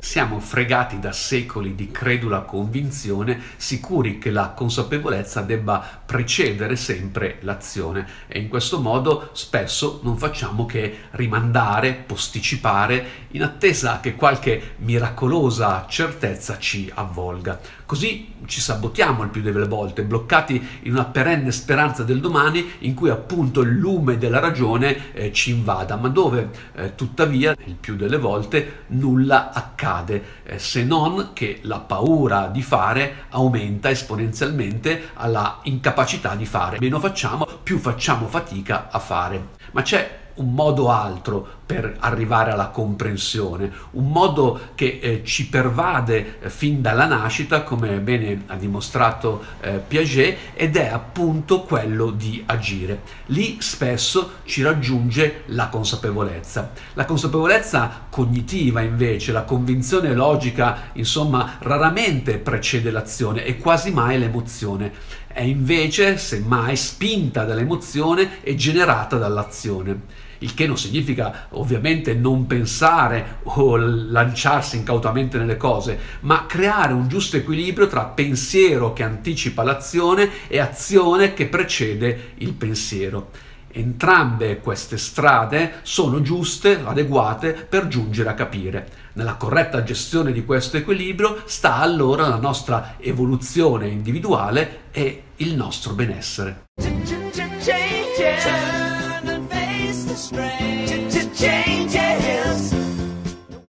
Siamo fregati da secoli di credula convinzione, sicuri che la consapevolezza debba precedere sempre l'azione e in questo modo spesso non facciamo che rimandare, posticipare, in attesa che qualche miracolosa certezza ci avvolga. Così ci sabotiamo il più delle volte, bloccati in una perenne speranza del domani in cui appunto il lume della ragione eh, ci invada, ma dove eh, tuttavia il più delle volte nulla accade, eh, se non che la paura di fare aumenta esponenzialmente alla incapacità di fare. Meno facciamo, più facciamo fatica a fare. Ma c'è un modo altro per arrivare alla comprensione, un modo che eh, ci pervade eh, fin dalla nascita, come bene ha dimostrato eh, Piaget, ed è appunto quello di agire. Lì spesso ci raggiunge la consapevolezza. La consapevolezza cognitiva invece, la convinzione logica, insomma, raramente precede l'azione e quasi mai l'emozione. È invece, semmai, spinta dall'emozione e generata dall'azione il che non significa ovviamente non pensare o lanciarsi incautamente nelle cose, ma creare un giusto equilibrio tra pensiero che anticipa l'azione e azione che precede il pensiero. Entrambe queste strade sono giuste, adeguate per giungere a capire. Nella corretta gestione di questo equilibrio sta allora la nostra evoluzione individuale e il nostro benessere. Strange to change.